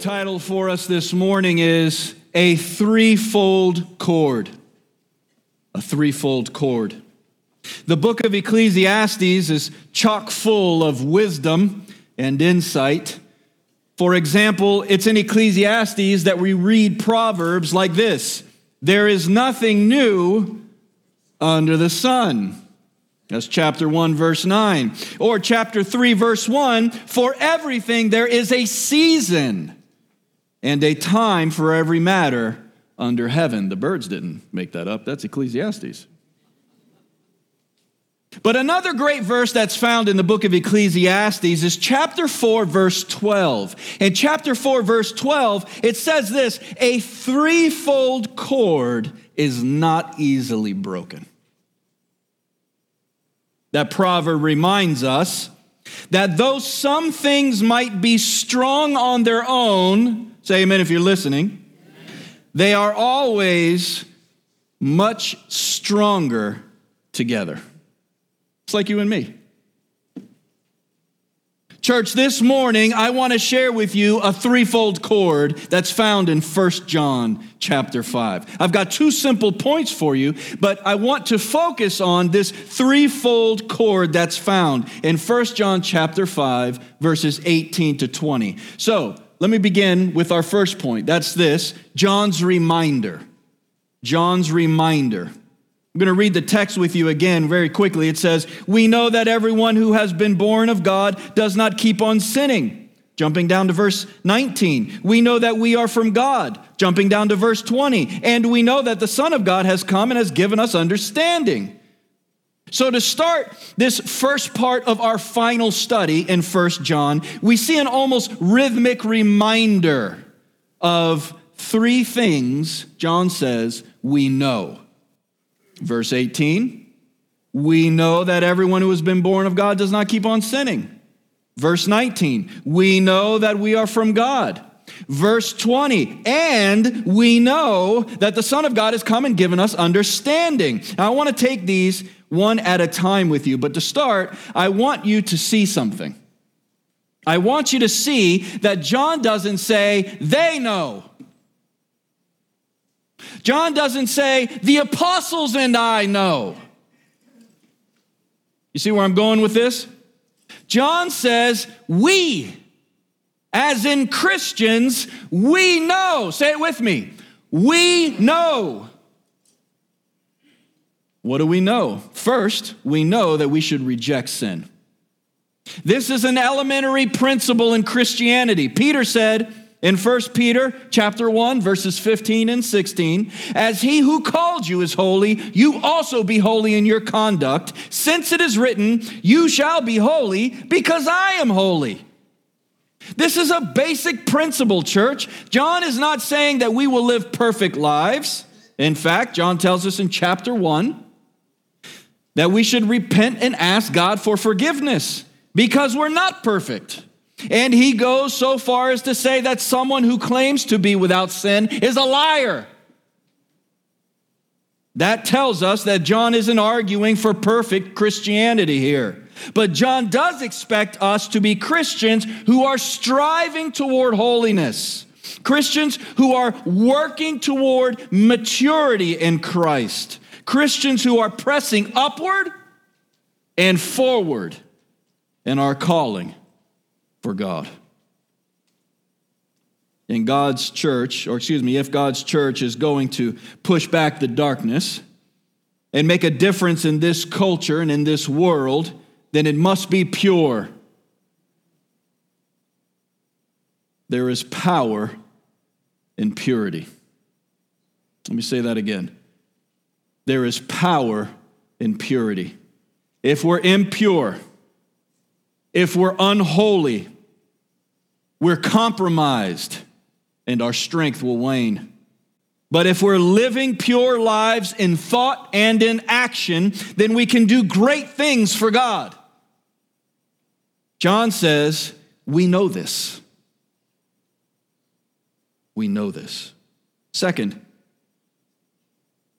Title for us this morning is A Threefold Cord. A Threefold Cord. The book of Ecclesiastes is chock full of wisdom and insight. For example, it's in Ecclesiastes that we read proverbs like this There is nothing new under the sun. That's chapter 1, verse 9. Or chapter 3, verse 1 For everything there is a season and a time for every matter under heaven. The Byrds didn't make that up, that's Ecclesiastes. But another great verse that's found in the book of Ecclesiastes is chapter 4, verse 12. In chapter 4, verse 12, it says this A threefold cord is not easily broken. That proverb reminds us that though some things might be strong on their own, Say amen if you're listening. They are always much stronger together. It's like you and me. Church, this morning I want to share with you a threefold cord that's found in 1 John chapter 5. I've got two simple points for you, but I want to focus on this threefold cord that's found in 1 John chapter 5 verses 18 to 20. So, let me begin with our first point. That's this John's reminder. John's reminder. I'm going to read the text with you again very quickly. It says, We know that everyone who has been born of God does not keep on sinning. Jumping down to verse 19, we know that we are from God. Jumping down to verse 20, and we know that the Son of God has come and has given us understanding. So, to start this first part of our final study in First John, we see an almost rhythmic reminder of three things John says we know. Verse 18, we know that everyone who has been born of God does not keep on sinning. Verse 19, we know that we are from God. Verse 20, and we know that the Son of God has come and given us understanding. Now, I want to take these one at a time with you. But to start, I want you to see something. I want you to see that John doesn't say, they know. John doesn't say, the apostles and I know. You see where I'm going with this? John says, we, as in Christians, we know. Say it with me. We know. What do we know? First, we know that we should reject sin. This is an elementary principle in Christianity. Peter said in 1 Peter chapter 1 verses 15 and 16, as he who called you is holy, you also be holy in your conduct, since it is written, you shall be holy because I am holy. This is a basic principle, church. John is not saying that we will live perfect lives. In fact, John tells us in chapter 1 that we should repent and ask God for forgiveness because we're not perfect. And he goes so far as to say that someone who claims to be without sin is a liar. That tells us that John isn't arguing for perfect Christianity here. But John does expect us to be Christians who are striving toward holiness, Christians who are working toward maturity in Christ. Christians who are pressing upward and forward in our calling for God. In God's church, or excuse me, if God's church is going to push back the darkness and make a difference in this culture and in this world, then it must be pure. There is power in purity. Let me say that again there is power in purity. If we're impure, if we're unholy, we're compromised and our strength will wane. But if we're living pure lives in thought and in action, then we can do great things for God. John says, We know this. We know this. Second,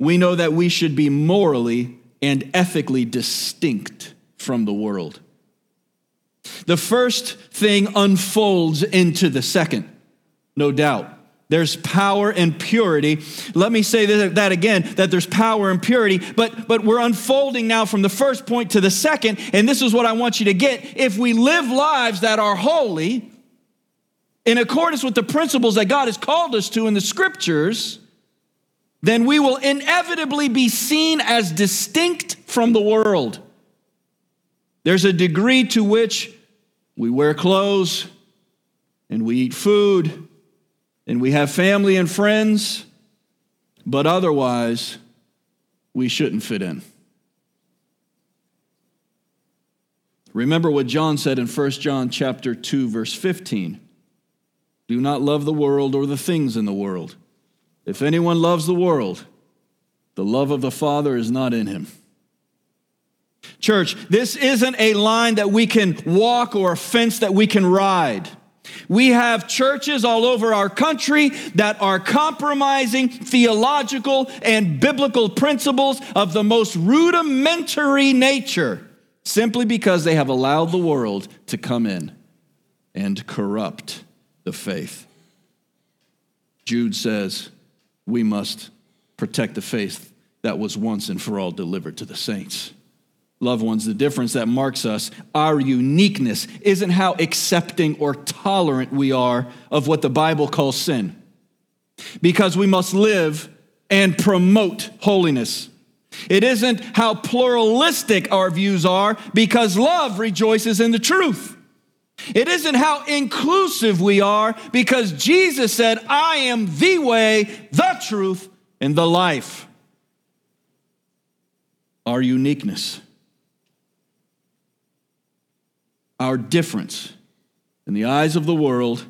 we know that we should be morally and ethically distinct from the world. The first thing unfolds into the second. no doubt. There's power and purity. Let me say that again that there's power and purity, but, but we're unfolding now from the first point to the second, and this is what I want you to get. If we live lives that are holy, in accordance with the principles that God has called us to in the scriptures, then we will inevitably be seen as distinct from the world. There's a degree to which we wear clothes and we eat food and we have family and friends, but otherwise, we shouldn't fit in. Remember what John said in 1 John chapter 2 verse 15. Do not love the world or the things in the world. If anyone loves the world, the love of the Father is not in him. Church, this isn't a line that we can walk or a fence that we can ride. We have churches all over our country that are compromising theological and biblical principles of the most rudimentary nature simply because they have allowed the world to come in and corrupt the faith. Jude says we must protect the faith that was once and for all delivered to the saints. Loved ones, the difference that marks us, our uniqueness, isn't how accepting or tolerant we are of what the Bible calls sin. Because we must live and promote holiness. It isn't how pluralistic our views are, because love rejoices in the truth. It isn't how inclusive we are, because Jesus said, I am the way, the truth, and the life. Our uniqueness our difference in the eyes of the world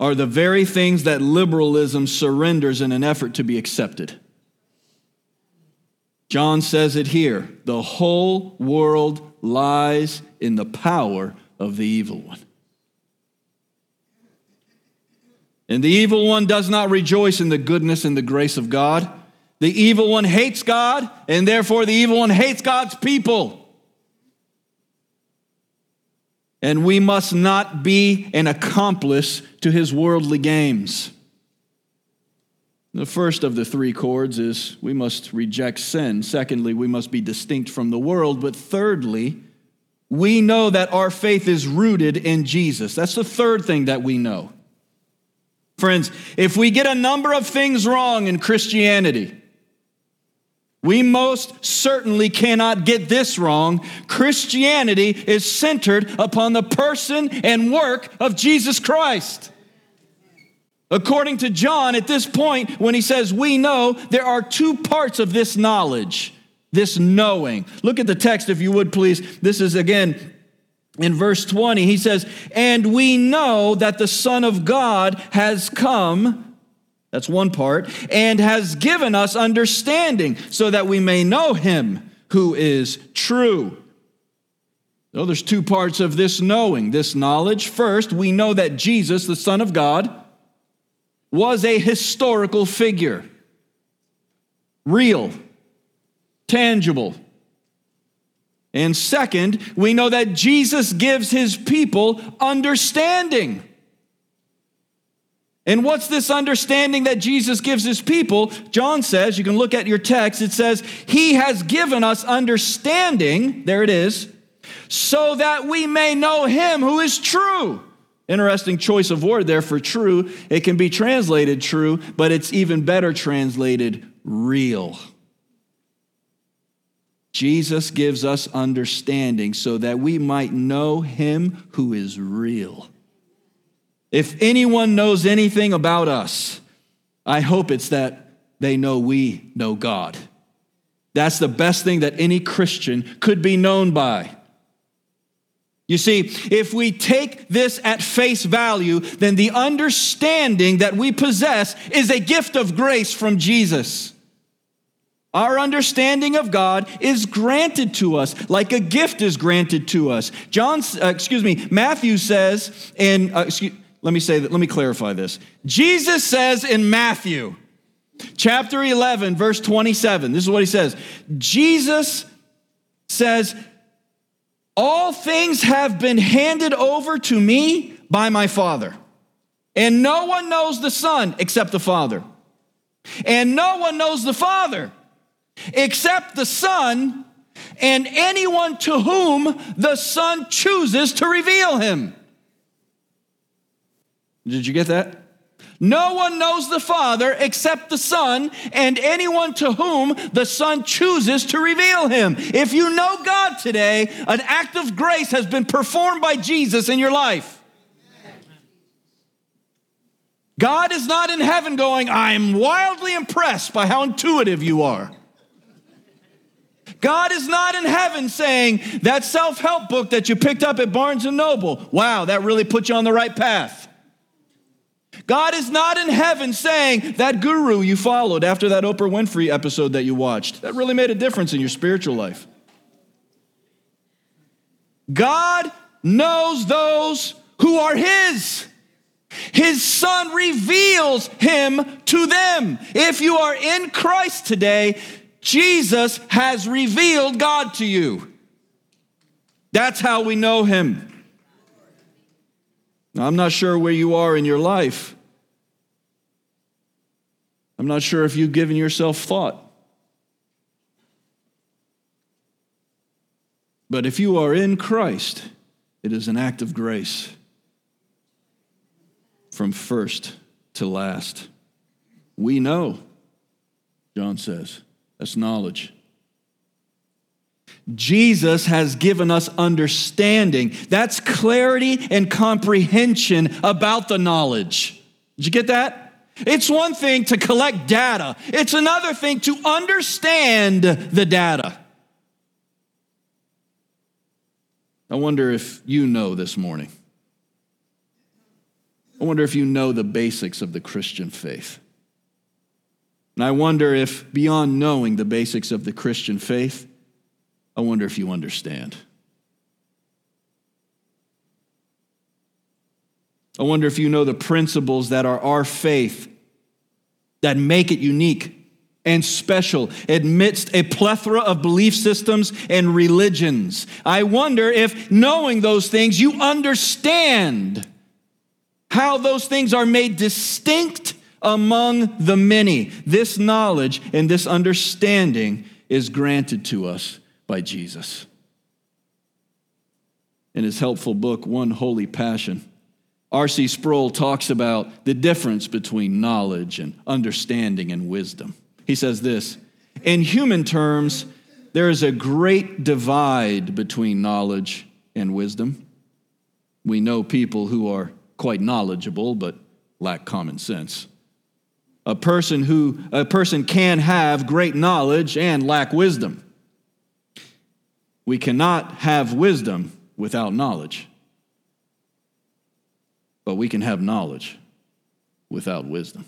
are the very things that liberalism surrenders in an effort to be accepted. John says it here the whole world lies in the power of the evil one. And the evil one does not rejoice in the goodness and the grace of God. The evil one hates God, and therefore the evil one hates God's people. And we must not be an accomplice to his worldly games. The first of the three cords is we must reject sin. Secondly, we must be distinct from the world. But thirdly, we know that our faith is rooted in Jesus. That's the third thing that we know. Friends, if we get a number of things wrong in Christianity, we most certainly cannot get this wrong. Christianity is centered upon the person and work of Jesus Christ. According to John, at this point, when he says we know, there are two parts of this knowledge, this knowing. Look at the text, if you would please. This is again in verse 20. He says, And we know that the Son of God has come that's one part. And has given us understanding so that we may know him who is true. So there's two parts of this knowing, this knowledge. First, we know that Jesus, the Son of God, was a historical figure, real, tangible. And second, we know that Jesus gives his people understanding. And what's this understanding that Jesus gives his people? John says, you can look at your text, it says, He has given us understanding, there it is, so that we may know Him who is true. Interesting choice of word there for true. It can be translated true, but it's even better translated real. Jesus gives us understanding so that we might know Him who is real. If anyone knows anything about us, I hope it's that they know we know God. That's the best thing that any Christian could be known by. You see, if we take this at face value, then the understanding that we possess is a gift of grace from Jesus. Our understanding of God is granted to us like a gift is granted to us. John, uh, excuse me, Matthew says in, uh, excuse, let me say that, let me clarify this. Jesus says in Matthew chapter 11, verse 27, this is what he says Jesus says, All things have been handed over to me by my Father. And no one knows the Son except the Father. And no one knows the Father except the Son and anyone to whom the Son chooses to reveal him. Did you get that? No one knows the Father except the Son and anyone to whom the Son chooses to reveal him. If you know God today, an act of grace has been performed by Jesus in your life. God is not in heaven going, I am wildly impressed by how intuitive you are. God is not in heaven saying, that self help book that you picked up at Barnes and Noble, wow, that really put you on the right path. God is not in heaven saying, that guru you followed after that Oprah Winfrey episode that you watched, that really made a difference in your spiritual life. God knows those who are His. His Son reveals Him to them. If you are in Christ today, Jesus has revealed God to you. That's how we know Him. Now, I'm not sure where you are in your life. I'm not sure if you've given yourself thought. But if you are in Christ, it is an act of grace from first to last. We know, John says. That's knowledge. Jesus has given us understanding. That's clarity and comprehension about the knowledge. Did you get that? It's one thing to collect data, it's another thing to understand the data. I wonder if you know this morning. I wonder if you know the basics of the Christian faith. And I wonder if, beyond knowing the basics of the Christian faith, I wonder if you understand. I wonder if you know the principles that are our faith that make it unique and special amidst a plethora of belief systems and religions. I wonder if, knowing those things, you understand how those things are made distinct among the many. This knowledge and this understanding is granted to us by Jesus. In his helpful book, One Holy Passion, R.C. Sproul talks about the difference between knowledge and understanding and wisdom. He says this In human terms, there is a great divide between knowledge and wisdom. We know people who are quite knowledgeable but lack common sense a person who a person can have great knowledge and lack wisdom. We cannot have wisdom without knowledge. But we can have knowledge without wisdom.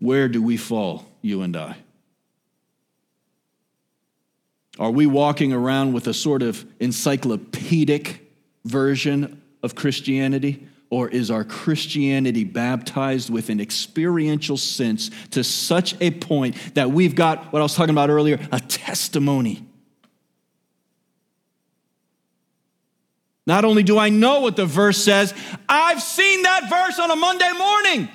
Where do we fall, you and I? Are we walking around with a sort of encyclopedic version of Christianity? Or is our Christianity baptized with an experiential sense to such a point that we've got what I was talking about earlier a testimony? Not only do I know what the verse says, I've seen that verse on a Monday morning.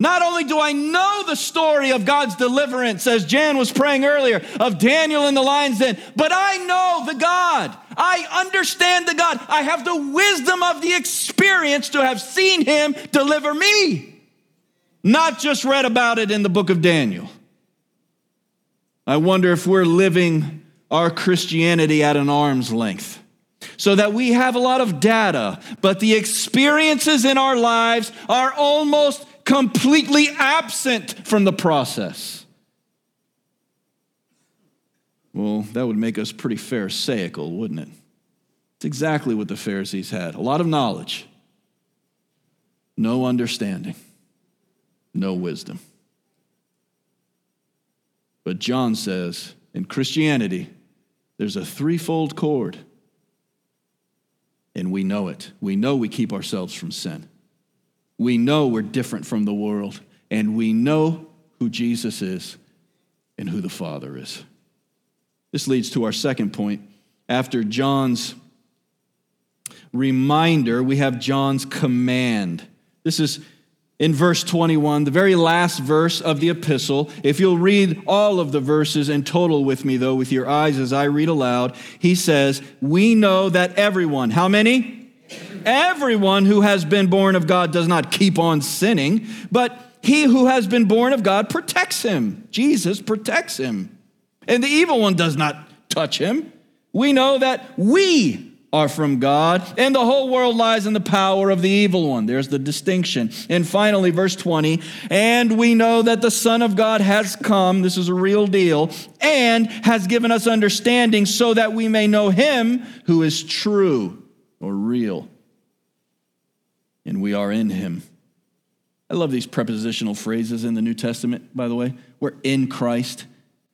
Not only do I know the story of God's deliverance, as Jan was praying earlier, of Daniel in the lion's den, but I know the God. I understand the God. I have the wisdom of the experience to have seen him deliver me, not just read about it in the book of Daniel. I wonder if we're living our Christianity at an arm's length so that we have a lot of data, but the experiences in our lives are almost completely absent from the process. Well, that would make us pretty Pharisaical, wouldn't it? It's exactly what the Pharisees had a lot of knowledge, no understanding, no wisdom. But John says in Christianity, there's a threefold cord, and we know it. We know we keep ourselves from sin. We know we're different from the world, and we know who Jesus is and who the Father is. This leads to our second point. After John's reminder, we have John's command. This is in verse 21, the very last verse of the epistle. If you'll read all of the verses in total with me, though, with your eyes as I read aloud, he says, We know that everyone, how many? Everyone who has been born of God does not keep on sinning, but he who has been born of God protects him. Jesus protects him. And the evil one does not touch him. We know that we are from God, and the whole world lies in the power of the evil one. There's the distinction. And finally, verse 20, and we know that the Son of God has come, this is a real deal, and has given us understanding so that we may know him who is true or real. And we are in him. I love these prepositional phrases in the New Testament, by the way. We're in Christ,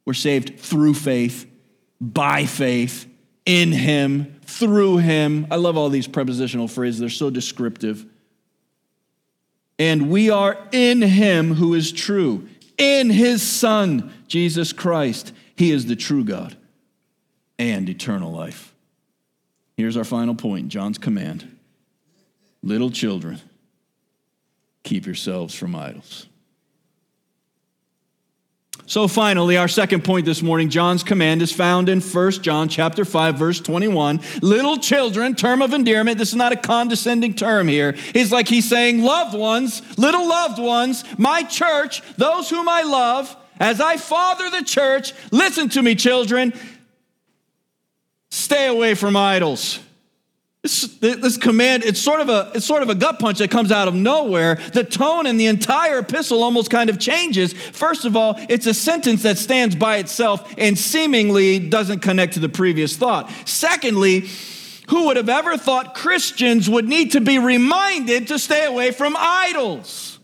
we're saved through faith, by faith, in him through him. I love all these prepositional phrases, they're so descriptive. And we are in him who is true, in his Son, Jesus Christ. He is the true God and eternal life. Here's our final point John's command Little children, keep yourselves from idols. So finally, our second point this morning, John's command is found in 1 John chapter 5 verse 21. Little children, term of endearment, this is not a condescending term here. It's like he's saying, loved ones, little loved ones, my church, those whom I love, as I father the church, listen to me children, stay away from idols. This, this, command, it's sort, of a, it's sort of a gut punch that comes out of nowhere. The tone in the entire epistle almost kind of changes. First of all, it's a sentence that stands by itself and seemingly doesn't connect to the previous thought. Secondly, who would have ever thought Christians would need to be reminded to stay away from idols?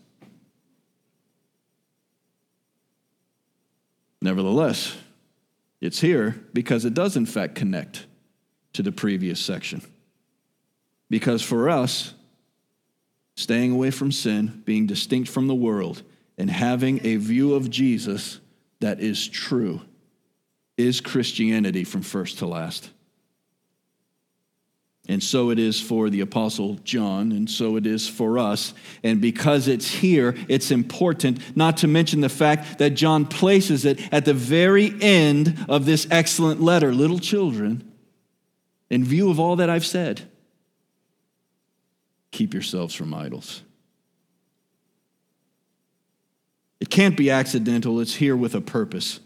Nevertheless, it's here because it does, in fact, connect to the previous section. Because for us, staying away from sin, being distinct from the world, and having a view of Jesus that is true is Christianity from first to last. And so it is for the Apostle John, and so it is for us. And because it's here, it's important, not to mention the fact that John places it at the very end of this excellent letter. Little children, in view of all that I've said, keep yourselves from idols. It can't be accidental, it's here with a purpose.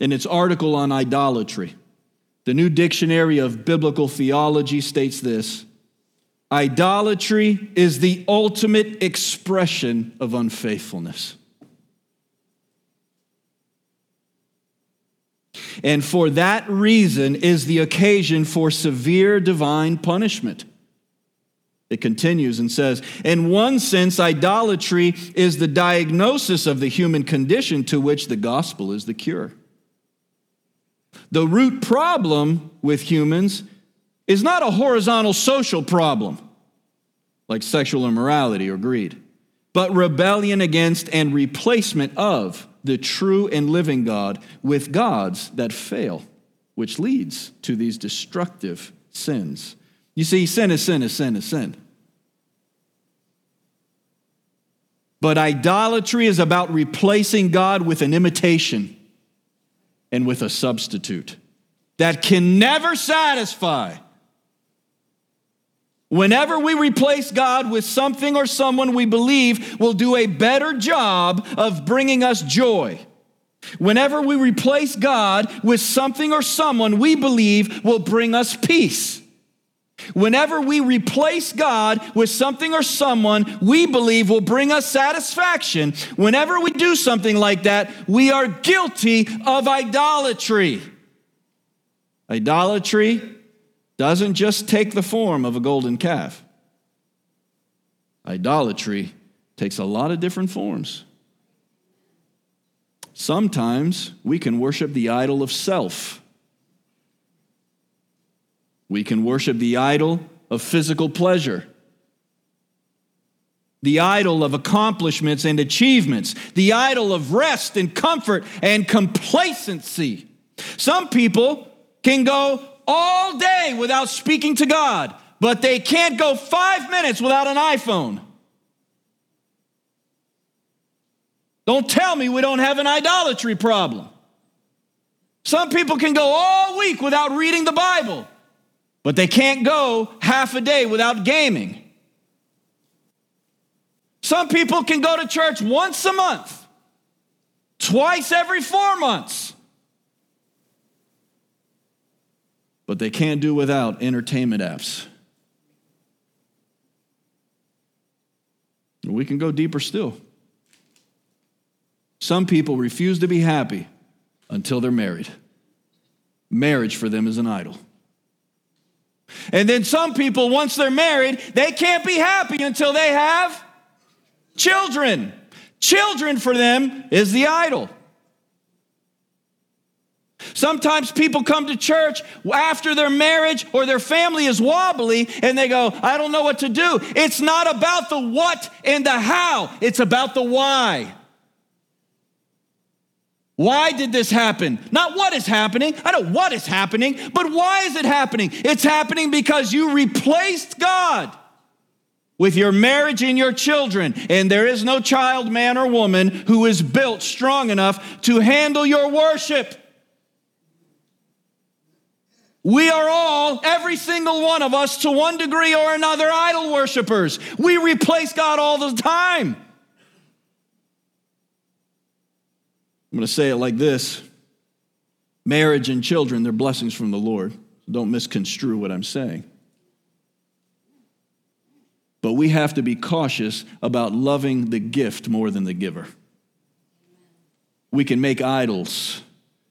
In its article on idolatry, the New Dictionary of Biblical Theology states this Idolatry is the ultimate expression of unfaithfulness. and for that reason is the occasion for severe divine punishment. It continues and says, In one sense, idolatry is the diagnosis of the human condition to which the gospel is the cure. The root problem with humans is not a horizontal social problem like sexual immorality or greed, but rebellion against and replacement of the true and living God with gods that fail, which leads to these destructive sins. You see, sin is sin is sin is sin. But idolatry is about replacing God with an imitation and with a substitute that can never satisfy. Whenever we replace God with something or someone we believe will do a better job of bringing us joy, whenever we replace God with something or someone we believe will bring us peace, whenever we replace God with something or someone we believe will bring us satisfaction, whenever we do something like that, we are guilty of idolatry. Idolatry doesn't just take the form of a golden calf. Idolatry takes a lot of different forms. Sometimes we can worship the idol of self. We can worship the idol of physical pleasure, the idol of accomplishments and achievements, the idol of rest and comfort and complacency. Some people can go all day without speaking to God, but they can't go five minutes without an iPhone. Don't tell me we don't have an idolatry problem. Some people can go all week without reading the Bible, but they can't go half a day without gaming. Some people can go to church once a month, twice every four months, but they can't do without entertainment apps. We can go deeper still. Some people refuse to be happy until they're married. Marriage for them is an idol. And then some people, once they're married, they can't be happy until they have children. Children for them is the idol. Sometimes people come to church after their marriage or their family is wobbly and they go, I don't know what to do. It's not about the what and the how, it's about the why. Why did this happen? Not what is happening. I don't know what is happening, but why is it happening? It's happening because you replaced God with your marriage and your children. And there is no child, man, or woman who is built strong enough to handle your worship. We are all, every single one of us, to one degree or another, idol worshipers. We replace God all the time. I'm going to say it like this marriage and children, they're blessings from the Lord. Don't misconstrue what I'm saying. But we have to be cautious about loving the gift more than the giver. We can make idols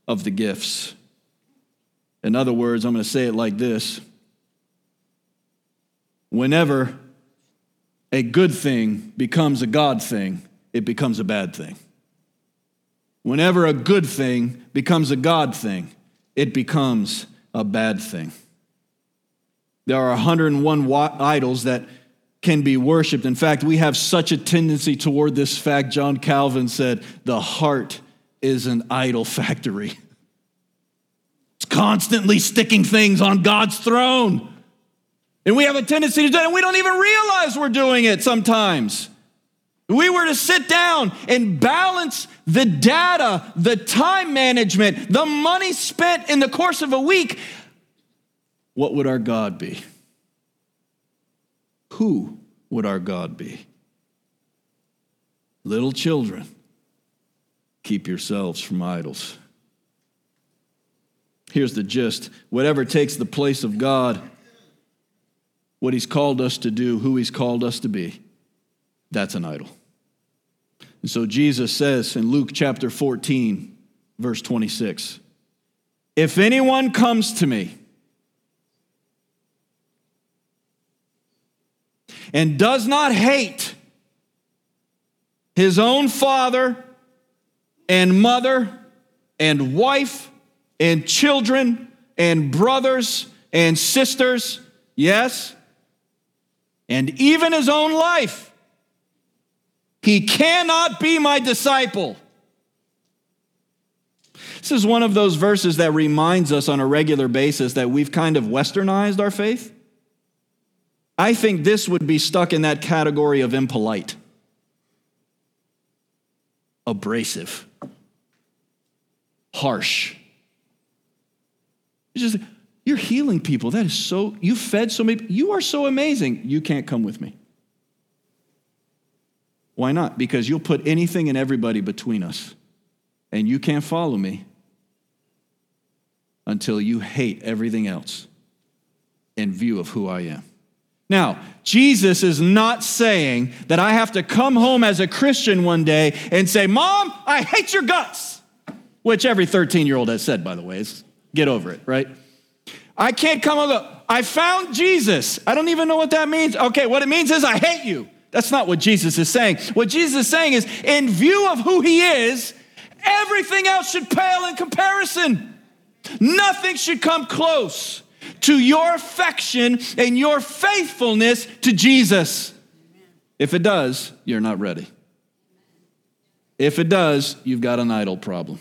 of the gifts. In other words, I'm going to say it like this whenever a good thing becomes a God thing, it becomes a bad thing. Whenever a good thing becomes a God thing, it becomes a bad thing. There are 101 idols that can be worshiped. In fact, we have such a tendency toward this fact. John Calvin said, The heart is an idol factory. It's constantly sticking things on God's throne. And we have a tendency to do it, and we don't even realize we're doing it sometimes we were to sit down and balance the data, the time management, the money spent in the course of a week, what would our God be? Who would our God be? Little children, keep yourselves from idols. Here's the gist whatever takes the place of God, what He's called us to do, who He's called us to be that's an idol. And so Jesus says in Luke chapter 14, verse 26 If anyone comes to me and does not hate his own father and mother and wife and children and brothers and sisters, yes, and even his own life, he cannot be my disciple. This is one of those verses that reminds us on a regular basis that we've kind of westernized our faith. I think this would be stuck in that category of impolite, abrasive, harsh. It's just, you're healing people. That is so, you fed so many, you are so amazing. You can't come with me. Why not? Because you'll put anything and everybody between us, and you can't follow me until you hate everything else in view of who I am. Now, Jesus is not saying that I have to come home as a Christian one day and say, Mom, I hate your guts, which every 13 year old has said, by the way. Is get over it, right? I can't come home. I found Jesus. I don't even know what that means. Okay, what it means is I hate you. That's not what Jesus is saying. What Jesus is saying is, in view of who he is, everything else should pale in comparison. Nothing should come close to your affection and your faithfulness to Jesus. If it does, you're not ready. If it does, you've got an idol problem.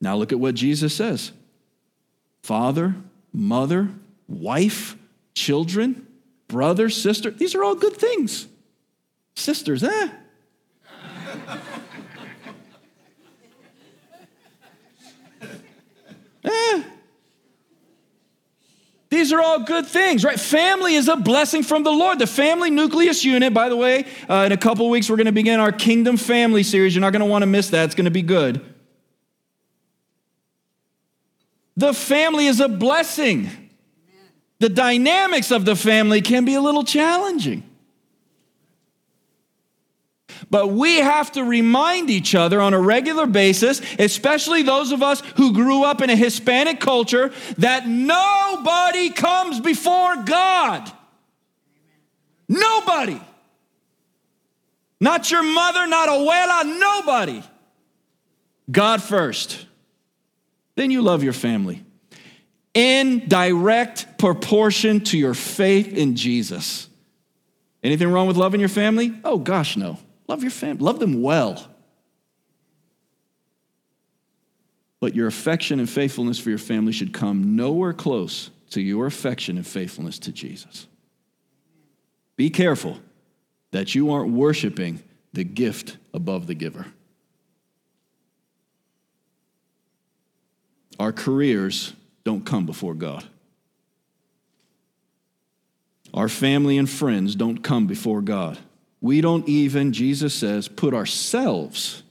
Now look at what Jesus says father, mother, wife, children, brother, sister. These are all good things. Sisters, eh? eh? These are all good things, right? Family is a blessing from the Lord. The family nucleus unit, by the way, uh, in a couple weeks, we're going to begin our Kingdom Family series. You're not going to want to miss that, it's going to be good. The family is a blessing. The dynamics of the family can be a little challenging. But we have to remind each other on a regular basis, especially those of us who grew up in a Hispanic culture, that nobody comes before God. Nobody. Not your mother, not abuela, nobody. God first. Then you love your family in direct proportion to your faith in Jesus. Anything wrong with loving your family? Oh, gosh, no. Love your family, love them well. But your affection and faithfulness for your family should come nowhere close to your affection and faithfulness to Jesus. Be careful that you aren't worshiping the gift above the giver. Our careers don't come before God. Our family and friends don't come before God. We don't even, Jesus says, put ourselves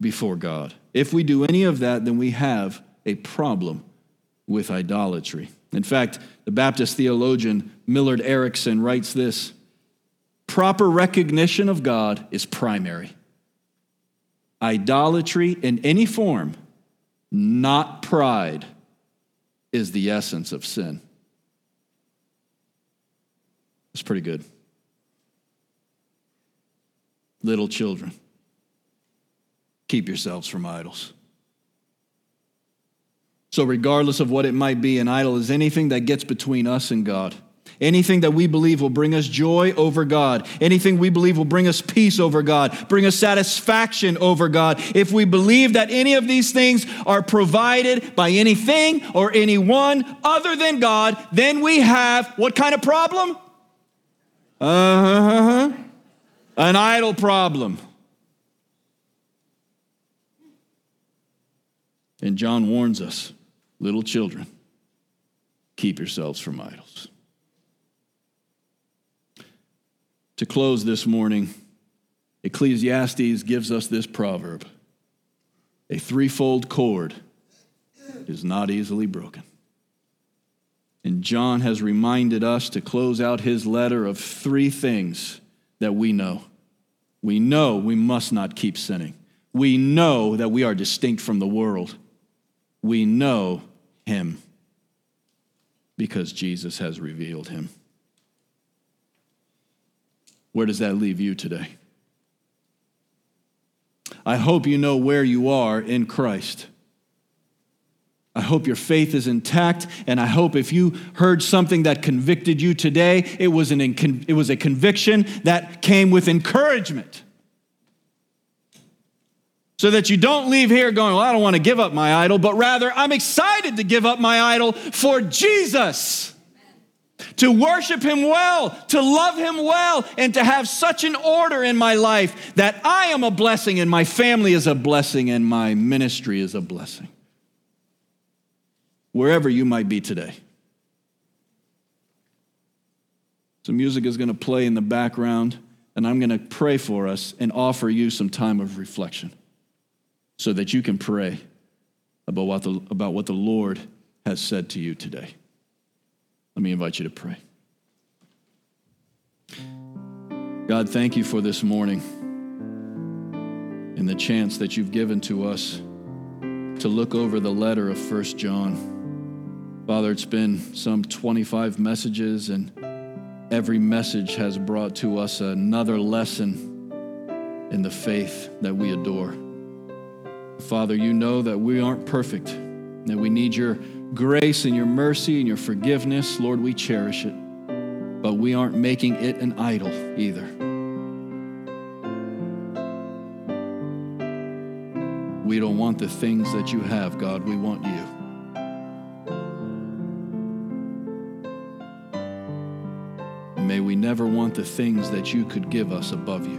before God. If we do any of that, then we have a problem with idolatry. In fact, the Baptist theologian Millard Erickson writes this proper recognition of God is primary. Idolatry in any form, not pride, is the essence of sin. It's pretty good little children, keep yourselves from idols. So, regardless of what it might be, an idol is anything that gets between us and God. Anything that we believe will bring us joy over God. Anything we believe will bring us peace over God, bring us satisfaction over God. If we believe that any of these things are provided by anything or anyone other than God, then we have what kind of problem? Uh huh an idol problem. And John warns us little children, keep yourselves from idols. To close this morning, Ecclesiastes gives us this proverb a threefold cord is not easily broken. And John has reminded us to close out his letter of three things that we know. We know we must not keep sinning. We know that we are distinct from the world. We know Him because Jesus has revealed Him. Where does that leave you today? I hope you know where you are in Christ. I hope your faith is intact, and I hope if you heard something that convicted you today, it was, an, it was a conviction that came with encouragement. So that you don't leave here going, Well, I don't want to give up my idol, but rather, I'm excited to give up my idol for Jesus. To worship him well, to love him well, and to have such an order in my life that I am a blessing, and my family is a blessing, and my ministry is a blessing wherever you might be today. So, music is going to play in the background, and I'm going to pray for us and offer you some time of reflection so that you can pray about what the, about what the Lord has said to you today. Let me invite you to pray. God, thank you for this morning and the chance that you've given to us to look over the letter of First John. Father, it's been some 25 messages, and every message has brought to us another lesson in the faith that we adore. Father, you know that we aren't perfect, that we need your grace and your mercy and your forgiveness. Lord, we cherish it, but we aren't making it an idol either. We don't want the things that you have, God. We want you. May we never want the things that you could give us above you.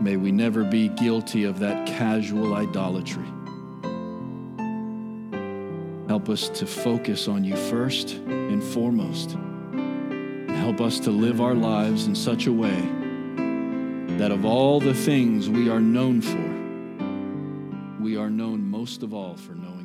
May we never be guilty of that casual idolatry. Help us to focus on you first and foremost. Help us to live our lives in such a way that of all the things we are known for, we are known most of all for knowing.